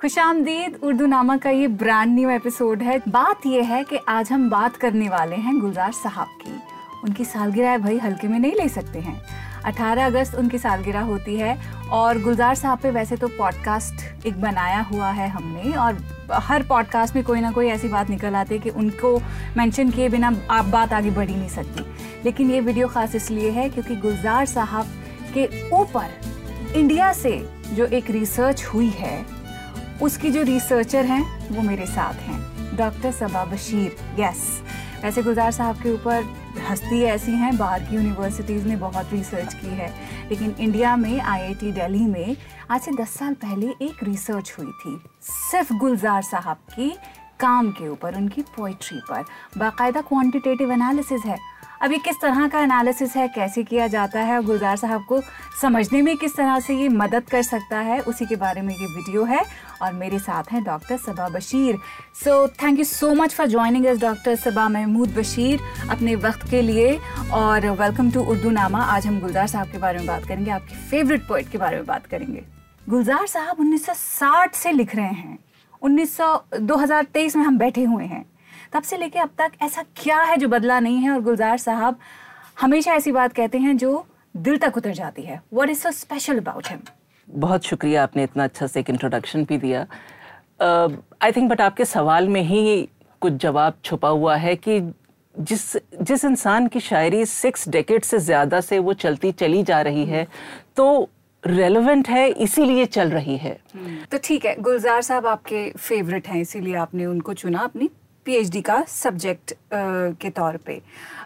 खुश आमदीद उर्दू नामा का ये ब्रांड न्यू एपिसोड है। बात ये है कि आज हम बात करने वाले हैं गुलजार साहब की। उनकी सालगिरह भाई हल्के में नहीं ले सकते हैं। 18 अगस्त उनकी सालगिरह होती है और गुलजार साहब पे वैसे तो पॉडकास्ट एक बनाया हुआ है हमने और हर पॉडकास्ट में कोई ना कोई ऐसी बात निकल आती है कि उनको मेंशन किए बिना आप बात आगे बढ़ ही नहीं सकती। लेकिन ये वीडियो खास इसलिए है क्योंकि गुलजार साहब के ऊपर इंडिया से जो एक रिसर्च हुई है उसकी जो रिसर्चर हैं, वो मेरे साथ हैं। डॉक्टर सबा बशीर यस वैसे गुलजार साहब के ऊपर हस्ती ऐसी हैं, बाहर की यूनिवर्सिटीज़ ने बहुत रिसर्च की है। लेकिन इंडिया में आईआईटी दिल्ली में, आज से 10 साल पहले एक रिसर्च हुई थी, सिर्फ़ गुलजार साहब की काम के ऊपर, उनकी पोइट्री पर। बाकायदा क्वांटिटेटिव एनालिसिस है। अभी किस तरह का एनालिसिस है, कैसे किया जाता है, और गुलजार साहब को समझने में किस तरह से ये मदद कर सकता है, उसी के बारे में ये वीडियो है। और मेरे साथ हैं doctor Saba Bashir. So thank you so much for joining us doctor Saba Mahmood Bashir, अपने वक्त के लिए। और वेलकम टू उर्दू नामा आज हम गुलजार साहब के बारे में बात करेंगे, आपके फेवरेट पोइट के बारे में बात करेंगे। गुलजार साहब 1960 से लिख रहे हैं। 1900 2023 में हम बैठे हुए हैं। तब से लेके अब तक ऐसा क्या है जो बदला नहीं है? और गुलजार साहब हमेशा ऐसी बात कहते हैं जो दिल तक उतर जाती है। What is so special about him बहुत शुक्रिया, आपने इतना अच्छा से एक इंट्रोडक्शन भी दिया। आई थिंक बट आपके सवाल में ही कुछ जवाब छुपा हुआ है कि जिस जिस इंसान की शायरी सिक्स डेकेट से ज़्यादा से वो चलती चली जा रही है तो रेलेवेंट है, इसीलिए चल रही है। तो ठीक है, गुलजार साहब आपके फेवरेट हैं, इसीलिए आपने उनको चुना अपनी पीएचडी का सब्जेक्ट के तौर पे।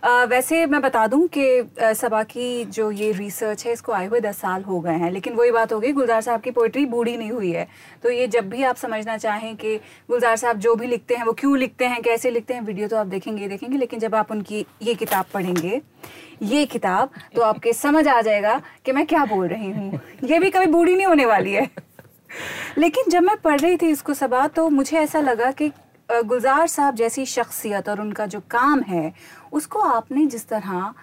आ, वैसे मैं बता दूँ कि सबा की जो ये रिसर्च है इसको आए हुए दस साल हो गए हैं। लेकिन वही बात हो गई गुलजार साहब की पोइट्री बूढ़ी नहीं हुई है। तो ये जब भी आप समझना चाहें कि गुलजार साहब जो भी लिखते हैं वो क्यों लिखते हैं कैसे लिखते हैं वीडियो तो आप देखेंगे देखेंगे। लेकिन जब आप उनकी ये किताब पढ़ेंगे ये किताब तो आपके समझ आ जाएगा कि मैं क्या बोल रही हूँ। ये भी कभी बूढ़ी नहीं होने वाली है। लेकिन जब मैं पढ़ रही थी इसको सबा तो मुझे ऐसा लगा कि गुलजार साहब जैसी शख्सियत और उनका जो काम है उसको आपने जिस तरह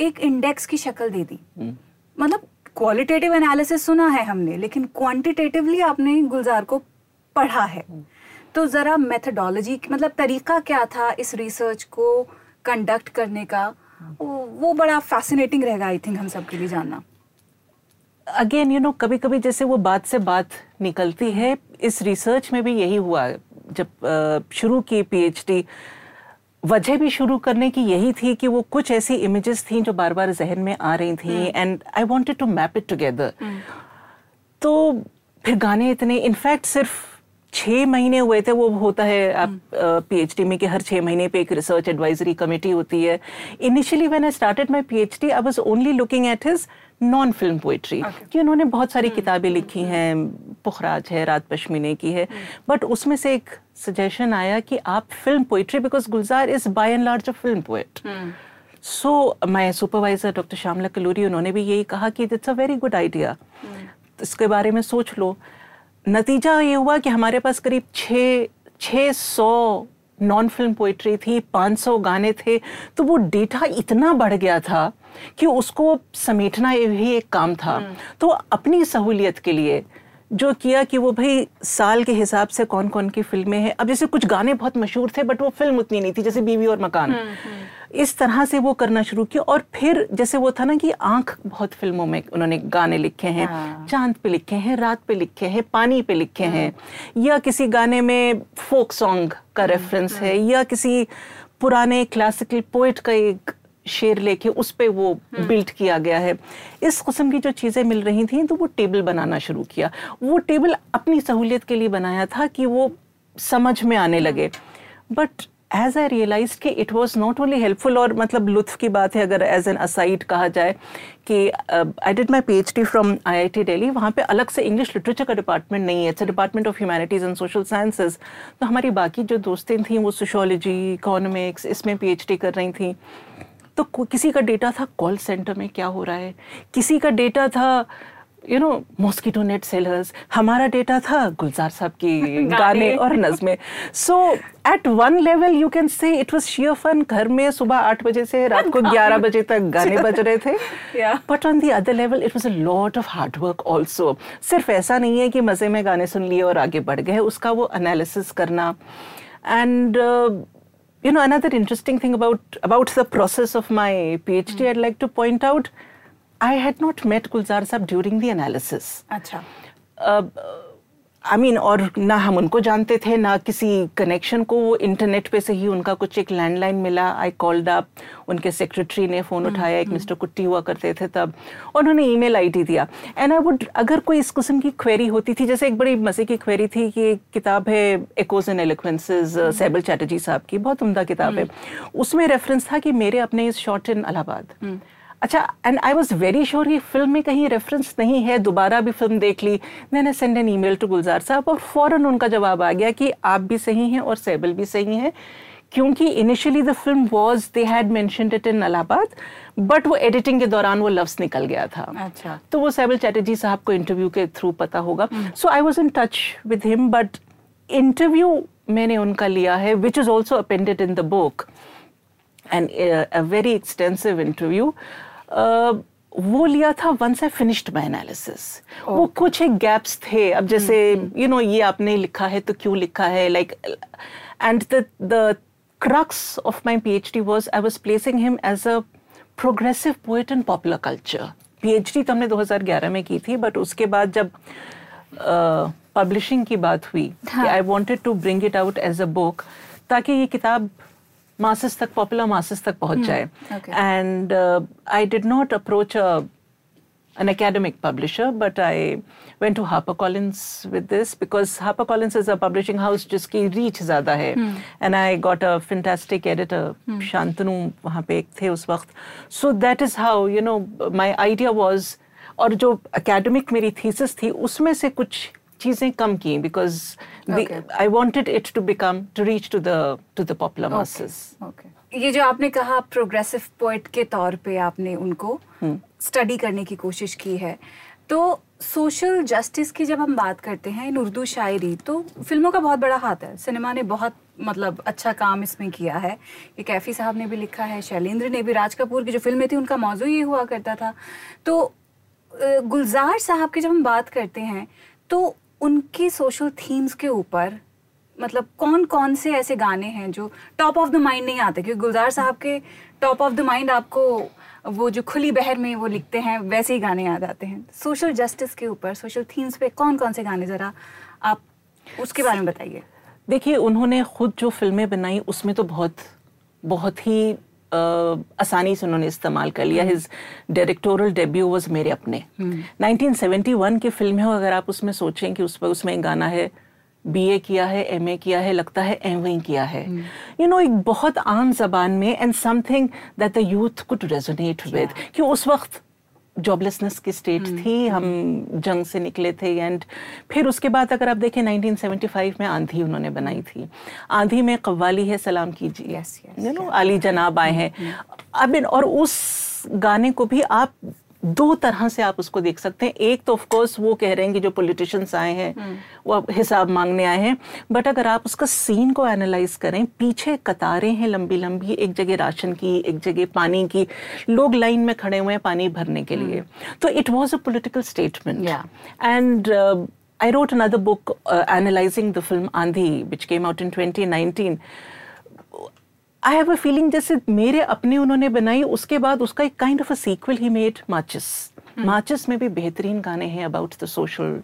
एक इंडेक्स की शक्ल दे दी। हम्म। मतलब क्वालिटेटिव एनालिसिस सुना है हमने लेकिन क्वांटिटेटिवली आपने गुलजार को पढ़ा है। हम्म। तो ज़रा मेथडोलॉजी मतलब तरीका क्या था इस रिसर्च को कंडक्ट करने का? वो बड़ा फैसिनेटिंग रहेगा आई थिंक हम सब के लिए जानना। अगेन यू नो कभी कभी जैसे वो बात से बात निकलती है इस रिसर्च में भी यही हुआ जब शुरू की पीएचडी वजह भी शुरू करने की यही थी कि वो कुछ ऐसी इमेजेस थी जो बार बार जहन में आ रही थी and I wanted to map it together तो फिर गाने इतने इनफैक्ट सिर्फ़ छः महीने हुए थे वो होता है आप पीएचडी में कि हर छः महीने पे एक रिसर्च एडवाइजरी कमेटी होती है। Initially when I started my PhD I was only looking at his non film poetry कि उन्होंने बहुत सारी hmm. किताबें लिखी हैं पुखराज है रात पश्मीने की है। बट. उसमें से एक सजेशन आया कि आप film poetry because Gulzar is by and large a film poet so my supervisor doctor Shyamala Kaluri उन्होंने भी यही कहा कि it's a very good idea इसके बारे में सोच लो। नतीजा ये हुआ कि हमारे पास करीब छः छः सौ नॉन फ़िल्म पोइट्री थी 500 गाने थे तो वो डेटा इतना बढ़ गया था कि उसको समेटना भी एक काम था हम्म। तो अपनी सहूलियत के लिए जो किया कि वो भाई साल के हिसाब से कौन कौन की फ़िल्में हैं अब जैसे कुछ गाने बहुत मशहूर थे बट वो फ़िल्म उतनी नहीं थी जैसे बीवी और मकान हम्म, हम्म। इस तरह से वो करना शुरू किया और फिर जैसे वो था ना कि आँख बहुत फ़िल्मों में उन्होंने गाने लिखे हैं हाँ। चाँद पे लिखे हैं रात पे लिखे हैं पानी पे लिखे हाँ। हैं या किसी गाने में फोक सॉन्ग का रेफरेंस हाँ, है या किसी पुराने क्लासिकल पोइट का एक शेर लेके उस पर वो बिल्ट किया गया है। इस कस्म की जो चीज़ें मिल रही थी तो वो टेबल बनाना शुरू किया। वो टेबल अपनी सहूलियत के लिए बनाया था कि वो समझ में आने लगे। बट एज आई रियलाइज़ कि it was not only helpful और मतलब लुत्फ की बात है, अगर एज एन असाइड कहा जाए कि I did my P H D from I I T Delhi वहाँ पर अलग से इंग्लिश लिटरेचर का डिपार्टमेंट नहीं है। It's department of humanities and social sciences तो हमारी बाकी जो दोस्तें थी, वो सोशोलॉजी इकोनॉमिक्स इसमें पी एच डी कर रही थी। तो किसी का डेटा था कॉल सेंटर में क्या हो रहा है? किसी का डेटा था you know mosquito net sellers हमारा डेटा था गुलजार साहब की गाने। और नज़में। So at one level you can say it was sheer fun घर में सुबह आठ बजे से रात को ग्यारह बजे तक गाने बज रहे थे। But on the other level it was a lot of hard work also सिर्फ़ ऐसा नहीं है कि मज़े में गाने सुन लिए और आगे बढ़ गए उसका वो एनालिसिस करना। And you know another interesting thing about about the process of my phd mm. i'd like to point out I had not met Gulzar Saab during the analysis. अच्छा. आई मीन और ना हम उनको जानते थे ना किसी कनेक्शन को वो इंटरनेट पे से ही उनका कुछ एक लैंडलाइन मिला आई कॉल्ड अप उनके सेक्रेटरी ने फ़ोन हम्म, उठाया एक मिस्टर हम्म। कुट्टी हुआ करते थे तब उन्होंने ईमेल आईडी दिया एंड आई वुड अगर कोई इस किस्म की क्वेरी होती थी जैसे एक बड़ी मज़े की क्वेरी थी कि किताब है echoes and eloquences Saibal Chatterjee साहब की बहुत उमदा किताब है हम्म। उसमें रेफरेंस था कि मेरे अपने इस शॉर्ट इन अलाहाबाद अच्छा and I was very sure ये फ़िल्म में कहीं रेफरेंस नहीं है दोबारा भी फ़िल्म देख ली। मैंने send an email to Gulzar साहब और फ़ौरन उनका जवाब आ गया कि आप भी सही हैं और सैबल भी सही हैं क्योंकि initially the film was they had mention it in Allahabad but वो एडिटिंग के दौरान वो लफ्स निकल गया था। अच्छा। तो वो सैबल चैटर्जी साहब को इंटरव्यू के थ्रू पता होगा। So I was in touch with him but interview मैंने उनका लिया है which is also appended in the book and a very extensive interview वो लिया था once I finished my analysis वो कुछ एक गैप्स थे। अब जैसे you mm-hmm. No you know, ये आपने लिखा है तो क्यों लिखा है? Like and the the crux of my PhD was I was placing him as a progressive poet in popular culture. PhD तो हमने 2011 में की थी बट उसके बाद जब पब्लिशिंग uh, की बात हुई I wanted to bring it out as a book ताकि ये किताब मासिस तक पॉपुलर मासिस तक पहुँच जाए and I did not approach an academic publisher but I went to HarperCollins with this because Hapa Collins is a publishing house जिसकी reach ज़्यादा है and I got a fantastic editor Shantanu वहाँ पे एक थे उस वक्त so that is how you know my idea was और जो अकेडमिक मेरी थीसिस थी उसमें से कुछ चीज़ें कम की because I wanted it to become to reach to the to the popular masses ये जो आपने कहा प्रोग्रेसिव पोइट के तौर पे आपने उनको स्टडी hmm. करने की कोशिश की है तो सोशल जस्टिस की जब हम बात करते हैं इन उर्दू शायरी तो फ़िल्मों का बहुत बड़ा हाथ है। सिनेमा ने बहुत मतलब अच्छा काम इसमें किया है। ये कैफी साहब ने भी लिखा है शैलेंद्र ने भी राज कपूर की जो फ़िल्में थी उनका मौजू ये हुआ करता था। तो गुलजार साहब की जब हम बात करते हैं तो उनकी सोशल थीम्स के ऊपर मतलब कौन कौन से ऐसे गाने हैं जो टॉप ऑफ़ द माइंड नहीं आते? क्योंकि गुलजार साहब के टॉप ऑफ़ द माइंड आपको वो जो खुली बहर में वो लिखते हैं, वैसे ही गाने याद आते हैं। सोशल जस्टिस के ऊपर सोशल थीम्स पे कौन कौन से गाने ज़रा आप उसके बारे में बताइए। देखिए, उन्होंने खुद जो फ़िल्में बनाई, उसमें तो बहुत बहुत ही आसानी से उन्होंने इस्तेमाल कर लिया। हिज डायरेक्टोरल डेब्यू वॉज़ मेरे अपने। नाइनटीन सेवेंटी वन की फ़िल्म है अगर आप उसमें सोचें कि उस पर उसमें एक गाना है बी ए किया है एम ए किया है लगता है एम ए किया है। You hmm. Know you know, एक बहुत आम जबान में and something that the youth could resonate with क्यों उस वक्त जॉबलेसनेस की स्टेट hmm. थी हम जंग से निकले थे एंड फिर उसके बाद अगर आप देखें 1975 में आंधी उन्होंने बनाई थी। आंधी में कव्वाली है सलाम कीजिए। यू नो अली जनाब आए हैं। Hmm. अब और उस गाने को भी आप दो तरह से आप उसको देख सकते हैं एक तो ऑफकोर्स वो कह रहे हैं कि जो पॉलिटिशियंस आए हैं hmm. वो हिसाब मांगने आए हैं बट अगर आप उसका सीन को एनालाइज करें पीछे कतारें हैं लंबी लंबी एक जगह राशन की एक जगह पानी की लोग लाइन में खड़े हुए हैं पानी भरने के लिए hmm. तो it was a political statement and I wrote another book uh, analyzing the film Andhi, which came out in 2019. I have a feeling जैसे मेरे अपने उन्होंने बनाई उसके बाद उसका एक kind of a sequel he made Maachis Maachis में भी बेहतरीन गाने हैं अबाउट द सोशल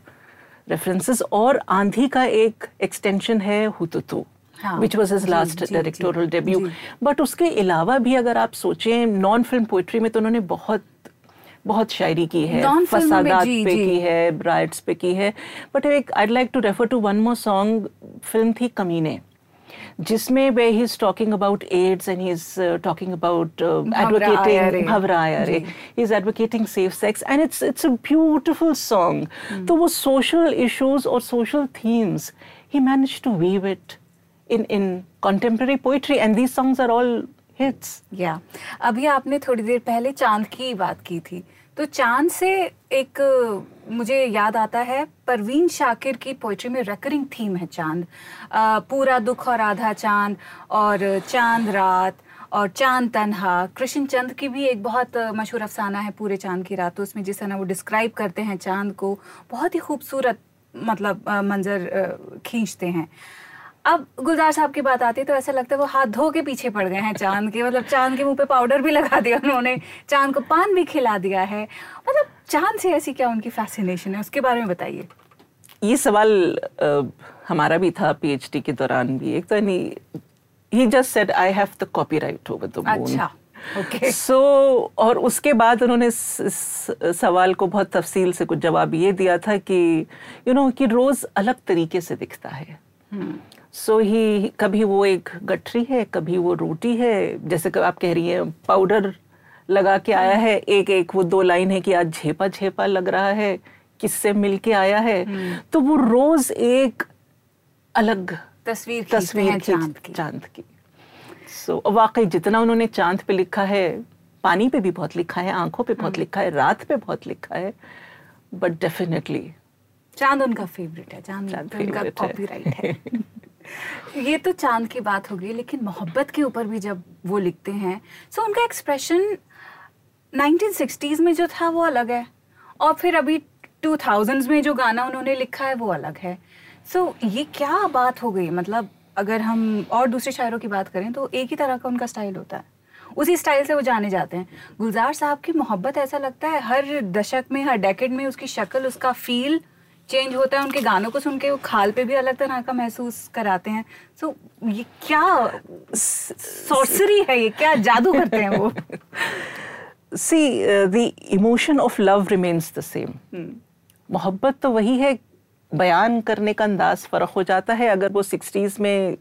रेफरेंसेस और आंधी का एक एक्सटेंशन है Hututu which was his last directorial debut but उसके अलावा भी अगर आप सोचें नॉन फ़िल्म पोइट्री में तो उन्होंने बहुत बहुत शायरी की है फसादात पे की है ब्राइड्स पे की है। बट एक I like to refer to one more song film थी कमीने। जिसमें वे he is talking about AIDS and he is talking about advocating Bhawra Ayre he is advocating safe sex and it's it's a beautiful song तो वो social issues और social themes he manage to weave it in in contemporary poetry and these songs are all hits. Yeah. अभी आपने थोड़ी देर पहले चाँद की बात की थी। तो चाँद से एक, मुझे याद आता है, परवीन शाकिर की पोइट्री में रेकरिंग थीम है चाँद। पूरा दुख और आधा चाँद, और चाँद रात, और चाँद तनहा। कृष्ण चंद की भी एक बहुत मशहूर अफसाना है, पूरे चाँद की रात। तो उसमें जिस तरह वो डिस्क्राइब करते हैं चाँद को, बहुत ही खूबसूरत मतलब मंजर खींचते हैं। अब गुलजार साहब की बात आती है तो ऐसा लगता है वो हाथ धो के पीछे पड़ गए हैं चाँद के। मतलब चाँद के मुँह पे पाउडर भी लगा दिया उन्होंने चाँद को पान भी खिला दिया है। मतलब चाँद से ऐसी क्या उनकी फैसिनेशन है उसके बारे में बताइए। ये सवाल आ, हमारा भी था पीएचडी के दौरान भी। एक तो नहीं he just said I have the copyright over the moon अच्छा ओके सो और उसके बाद उन्होंने सवाल को बहुत तफसील से कुछ जवाब ये दिया था कि यू you नो know, कि रोज अलग तरीके से दिखता है। सो hmm. ही कभी वो एक गठरी है कभी वो रोटी है जैसे कि आप कह रही हैं पाउडर लगा के आया है एक एक वो दो लाइन है कि आज झेपा झेपा लग रहा है किससे मिल के आया है hmm. तो वो रोज एक अलग तस्वीर तस्वीर चाँद की चाँद की सो so, वाकई जितना उन्होंने चाँद पे लिखा है पानी पे भी बहुत लिखा है आँखों पे बहुत हम्म। लिखा है रात पे बहुत लिखा है बट डेफिनेटली चाँद उनका फेवरेट है चाँद, चाँद उनका कॉपीराइट है ये तो चाँद की बात हो गई लेकिन मोहब्बत के ऊपर भी जब वो लिखते हैं सो उनका एक्सप्रेशन 1960s में जो था वो अलग है और फिर अभी 2000s में जो गाना उन्होंने लिखा है वो अलग है। सो so, ये क्या बात हो गई? मतलब अगर हम और दूसरे शायरों की बात करें तो एक ही तरह का उनका स्टाइल होता है। उसी स्टाइल से वो जाने जाते हैं। गुलजार साहब की मोहब्बत ऐसा लगता है हर दशक में हर डेकेड में उसकी शक्ल उसका फील चेंज होता है उनके गानों को सुन के वो खाल पे भी अलग तरह का महसूस कराते हैं। सो so, ये क्या सॉर्सरी है ये? क्या जादू करते हैं वो? See the emotion of love remains the same मोहब्बत तो वही है बयान करने का अंदाज फ़र्क हो जाता है अगर वो सिक्सटीज़ में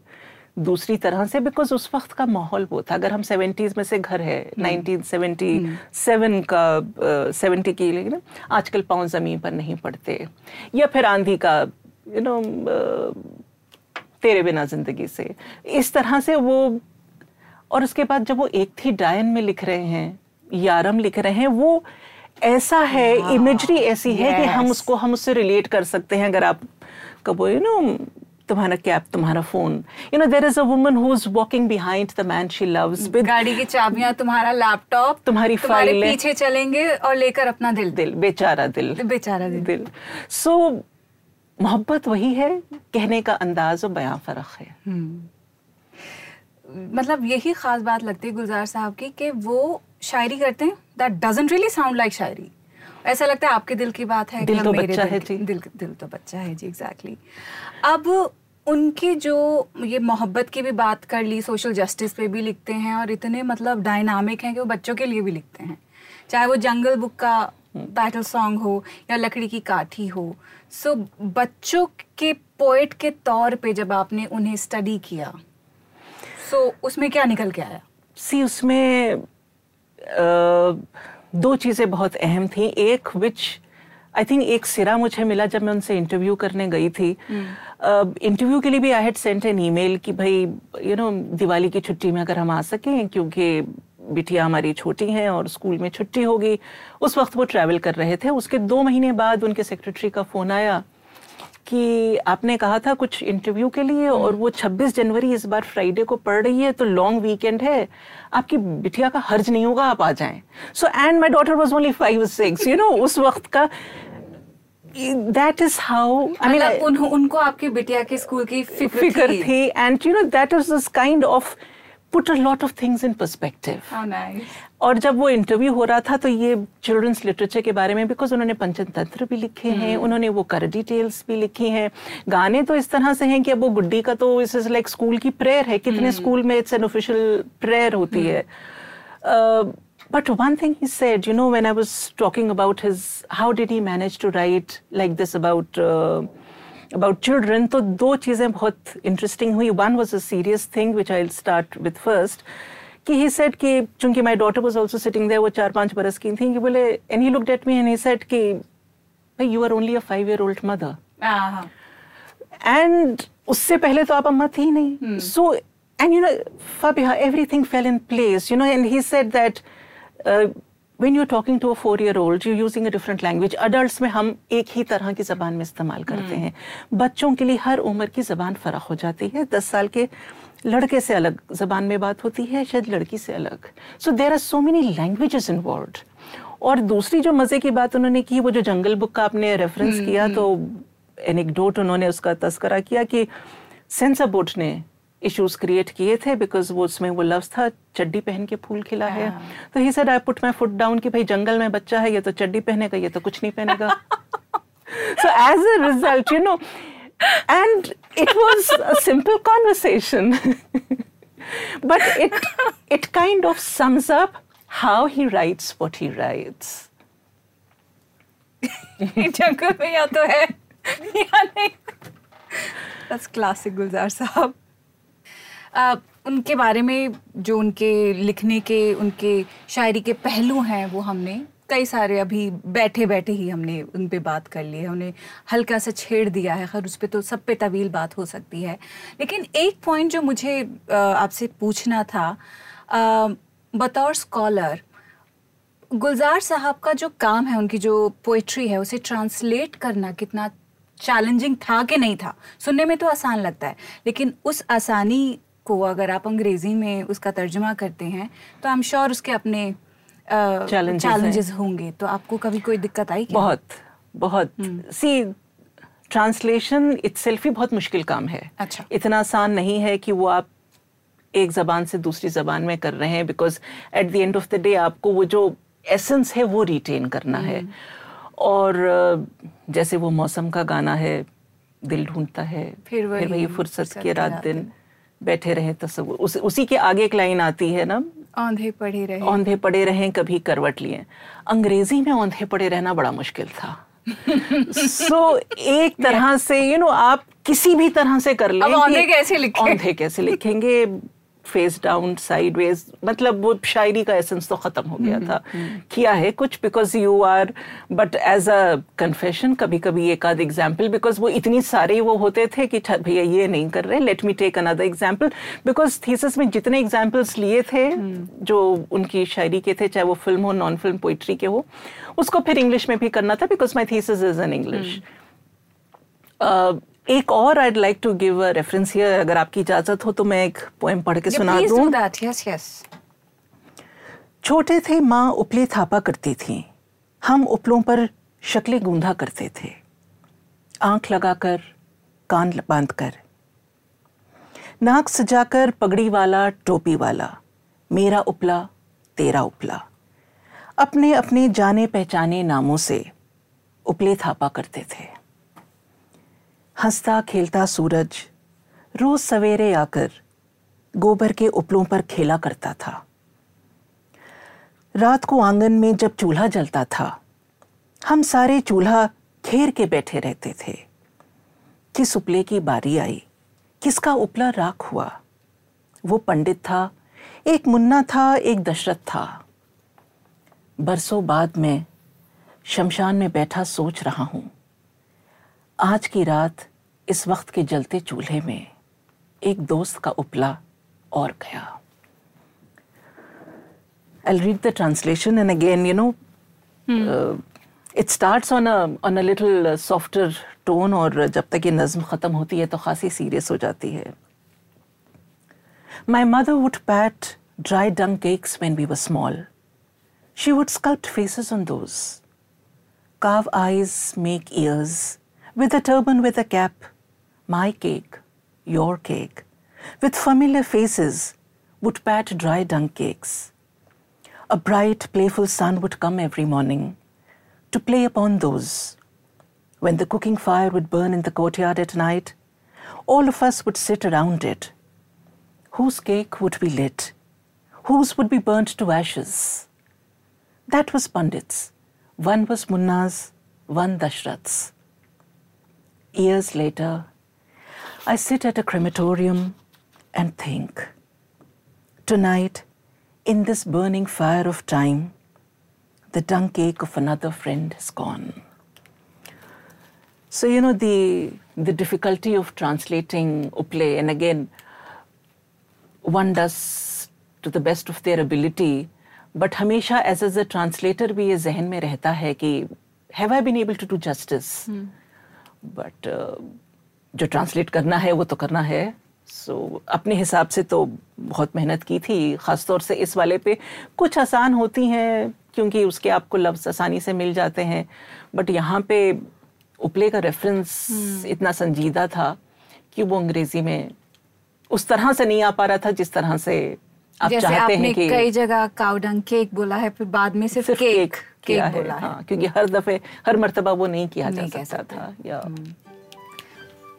दूसरी तरह से बिकॉज़ उस वक्त का माहौल वो था। अगर हम सेवेंटीज़ में से घर है नाइनटीन सेवेंटी सेवन का सेवेंटी की लेकिन आजकल पाँव ज़मीन पर नहीं पड़ते। या फिर आंधी का यू नो तेरे बिना ज़िंदगी से। इस तरह से वो और उसके बाद जब वो एक थी डायन में लिख रहे हैं यारम लिख रहे हैं वो ऐसा है इमेजरी ऐसी है कि हम उसको हम उससे रिलेट कर सकते हैं। अगर आप कबो यू नो तुम्हारा कैप तुम्हारा phone. You know there is a woman who is walking behind the man she loves गाड़ी की चाबियाँ तुम्हारा लैपटॉप तुम्हारी फ़ाइल। पीछे चलेंगे और लेकर अपना दिल। दिल बेचारा दिल। बेचारा दिल। दिल। सो so, मोहब्बत वही है कहने का अंदाज और बयां फ़र्क है। हम्म। मतलब यही खास बात लगती है गुलजार साहब की कि वो शायरी करते हैं that doesn't really sound like शायरी। ऐसा लगता है आपके दिल की बात है दिल तो बच्चा है जी। दिल दिल तो बच्चा है जी एग्जैक्टली exactly. अब उनकी जो ये मोहब्बत की भी बात कर ली सोशल जस्टिस पे भी लिखते हैं और इतने मतलब डायनामिक हैं कि वो बच्चों के लिए भी लिखते हैं। चाहे वो जंगल बुक का बैटल सॉन्ग हो या लकड़ी की काठी हो। सो so, बच्चों के पोइट के तौर पे जब आपने उन्हें स्टडी किया सो so, उसमें क्या निकल के आया? सी उसमें दो चीज़ें बहुत अहम थी। एक विच आई थिंक एक सिरा मुझे मिला जब मैं उनसे इंटरव्यू करने गई थी। इंटरव्यू हम्म। uh, के लिए भी I had sent an email कि भाई यू नो दिवाली की छुट्टी में अगर हम आ सकें क्योंकि बिटिया हमारी छोटी हैं और स्कूल में छुट्टी होगी। उस वक्त वो ट्रैवल कर रहे थे। उसके दो महीने बाद उनके सेक्रेटरी का फ़ोन आया। कि आपने कहा था कुछ इंटरव्यू के लिए और वो 26 जनवरी इस बार फ्राइडे को पड़ रही है तो लॉन्ग वीकेंड है। आपकी बिटिया का हर्ज नहीं होगा आप आ जाएँ। So and my daughter was only five six you know उस वक्त का that is how I mean उनको आपकी बिटिया के स्कूल की फ़िक्र थी। And you know that is this kind of put a lot of things in perspective और जब वो इंटरव्यू हो रहा था तो ये चिल्ड्रंस लिटरेचर के बारे में बिकॉज़ उन्होंने पंचतंत्र भी लिखे हैं hmm. उन्होंने वो कर डिटेल्स भी लिखी हैं गाने तो इस तरह से हैं कि अब वो गुड्डी का तो इस इज़ लाइक स्कूल की प्रेयर है कितने स्कूल hmm. में इट्स एन ऑफिशियल प्रेयर होती hmm. है but one thing he said you know when I was talking about his how did he manage to write like this about about children तो दो चीज़ें बहुत interesting हुई. One was a serious thing which I start with first कि he said कि चूँकि my daughter was also sitting there वो चार पाँच बरस की थी कि बोले and he looked at me and he said कि भाई you are only a five year old mother and उससे पहले तो आप अम्मा थी नहीं। So and you know Fabiha, everything fell in place, you know, and he said that uh, when you're talking to a four year old you're using a different language. Adults में हम एक ही तरह की ज़बान में इस्तेमाल करते हम्म। हैं। बच्चों के लिए हर उम्र की ज़बान फ़र्क हो जाती है। दस साल के लड़के से अलग ज़बान में बात होती है शायद लड़की से अलग। So there are so many languages involve और दूसरी जो मज़े की बात उन्होंने की वो जो जंगल बुक का आपने रेफरेंस हम्म, किया तो एनेक्डोट उन्होंने उसका तस्करा किया कि सेंसर बोर्ड ने इश्यूज़ क्रिएट किए थे बिकॉज़ वो उसमें वो लफ्ज था चड्डी पहन के फूल खिला है। हाँ। तो he said I put my foot down कि भाई जंगल में बच्चा है ये तो चड्डी पहनेगा ये तो कुछ नहीं पहनेगा। As a result you know and it was a simple conversation. But it it kind of sums up how he writes what he writes. जंगल में या तो है या नहीं। बस क्लासिक गुलजार साहब। उनके बारे में जो उनके लिखने के, उनके शायरी के पहलू हैं, वो हमने कई सारे अभी बैठे बैठे ही हमने उन पे बात कर ली है। उन्हें हल्का सा छेड़ दिया है, खैर, उस पर तो सब पे तवील बात हो सकती है। लेकिन एक पॉइंट जो मुझे आपसे पूछना था बतौर स्कॉलर गुलजार साहब का जो काम है, उनकी जो पोइट्री है, उसे ट्रांसलेट करना कितना चैलेंजिंग था कि नहीं था? सुनने में तो आसान लगता है, लेकिन उस आसानी को अगर आप अंग्रेज़ी में उसका तर्जमा करते हैं तो आई एम श्योर उसके अपने चैलेंजेस होंगे। तो आपको कभी कोई दिक्कत आई क्या? बहुत बहुत। सी ट्रांसलेशन इटसेल्फ ही बहुत मुश्किल काम है। अच्छा। इतना आसान नहीं है कि वो आप एक जबान से दूसरी जबान में कर रहे हैं because at the end of the day आपको वो जो एसेंस है वो रिटेन करना है। और जैसे वो मौसम का गाना है दिल ढूंढता है फिर वही वही फुर्सत के रात दिन। दिन। बैठे रहे तस्वुर उस, उसी के आगे एक लाइन आती है ना? औंधे पड़े रहे। औंधे पड़े रहे कभी करवट लिए। अंग्रेज़ी में औंधे पड़े रहना बड़ा मुश्किल था। सो so, एक तरह से यू you नो know, आप किसी भी तरह से कर लें औंधे कैसे लिखें? औंधे कैसे लिखेंगे? फेस डाउन साइडवेज मतलब वो शायरी का एसेंस तो खत्म हो गया था। किया है कुछ because you are but as a confession कभी कभी एक आध एग्ज़ाम्पल बिकॉज़ वो इतनी सारे वो होते थे कि भैया ये नहीं कर रहे let me take another example because thesis में जितने एग्जाम्पल्स लिए थे जो उनकी शायरी के थे चाहे वो फ़िल्म हो नॉन फ़िल्म पोइट्री के हो उसको फिर इंग्लिश में भी करना था because my thesis is in English एक और I like to give a reference here अगर आपकी इजाज़त हो तो मैं एक पोएम पढ़ के सुना दूँ। यस यस छोटे थे माँ उपले थापा करती थी। हम उपलों पर शक्लें गूंधा करते थे। आँख लगाकर कान बांधकर। नाक सजाकर पगड़ी वाला टोपी वाला। मेरा उपला तेरा उपला। अपने अपने जाने पहचाने नामों से उपले थापा करते थे। हंसता खेलता सूरज, रोज सवेरे आकर गोबर के उपलों पर खेला करता था। रात को आँगन में जब चूल्हा जलता था, हम सारे चूल्हा घेर के बैठे रहते थे। किस उपले की बारी आई, किसका उपला राख हुआ? वो पंडित था, एक मुन्ना था, एक दशरथ था। बरसों बाद में शमशान में बैठा सोच रहा हूँ। आज की रात इस वक्त के जलते चूल्हे में एक दोस्त का उपला और गया I'll read the translation and again, you know, hmm. uh, it starts on a on a little uh, softer tone और जब तक ये नज्म खत्म होती है तो खासी सीरियस हो जाती है My mother would pat dry dung cakes when we were small. She would sculpt faces on those. Carve eyes, make ears. With a turban, with a cap. My cake, your cake. With familiar faces, would pat dry dung cakes. A bright, playful sun would come every morning to play upon those. When the cooking fire would burn in the courtyard at night, all of us would sit around it. Whose cake would be lit? Whose would be burnt to ashes? That was Pandit's. One was Munna's, one Dashrath's Years later, I sit at a crematorium and think. Tonight, in this burning fire of time, the dung cake of another friend is gone. So, you know, the, the difficulty of translating Uple, and again, one does to the best of their ability, but हमेशा as as a translator भी ये जहन में रहता है कि have I been able to do justice But जो translate करना है वो तो करना है। सो so, अपने हिसाब से तो बहुत मेहनत की थी। ख़ासतौर से इस वाले पे कुछ आसान होती हैं क्योंकि उसके आपको लफ्ज़ आसानी से मिल जाते हैं। बट यहाँ पे उपले का रेफरेंस hmm. इतना संजीदा था कि वो अंग्रेज़ी में उस तरह से नहीं आ पा रहा था जिस तरह से आप जैसे चाहते आपने हैं कि कई जगह काउडंग केक बोला है फिर बाद में सिर्फ़, सिर्फ़ केक, केक किया है, हाँ, क्योंकि हर दफे हर मर्तबा वो नहीं किया नहीं जा सकता था या। हम्म।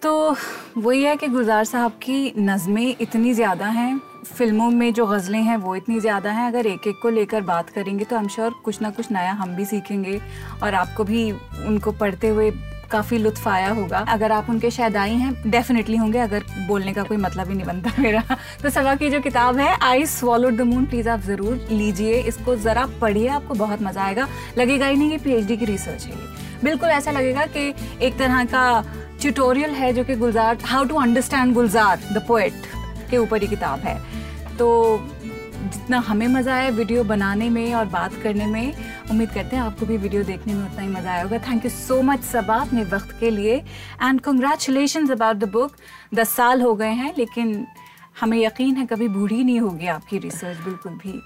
तो वही है कि गुलजार साहब की नज़में इतनी ज़्यादा हैं फ़िल्मों में जो गज़लें हैं वो इतनी ज़्यादा हैं अगर एक एक को लेकर बात करेंगे तो एम श्योर कुछ ना कुछ नया हम भी सीखेंगे और आपको भी उनको पढ़ते हुए काफ़ी लुत्फ आया होगा। अगर आप उनके शायद शहदाई हैं डेफिनेटली होंगे, अगर बोलने का कोई मतलब ही नहीं बनता मेरा। तो सवा की जो किताब है I swallowed the moon please आप ज़रूर लीजिए। इसको ज़रा पढ़िए, आपको बहुत मज़ा आएगा। लगेगा ही नहीं कि पीएचडी की रिसर्च है बिल्कुल ऐसा लगेगा कि एक तरह का ट्यूटोरियल है जो कि Gulzar how to understand Gulzar the poet के ऊपर ही किताब है। तो जितना हमें मज़ा आया वीडियो बनाने में और बात करने में उम्मीद करते हैं आपको भी वीडियो देखने में उतना ही मज़ा आया होगा। Thank you so much Saba अपने वक्त के लिए। And congratulation about the book दस साल हो गए हैं लेकिन हमें यकीन है कभी बूढ़ी नहीं होगी आपकी रिसर्च बिल्कुल भी।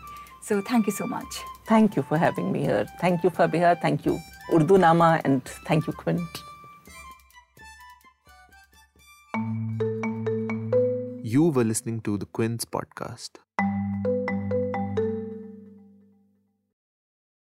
So thank you so much thank you for having me here thank you Fabiha thank you Urdu Nama and thank you Quint You were listening to the Quince podcast.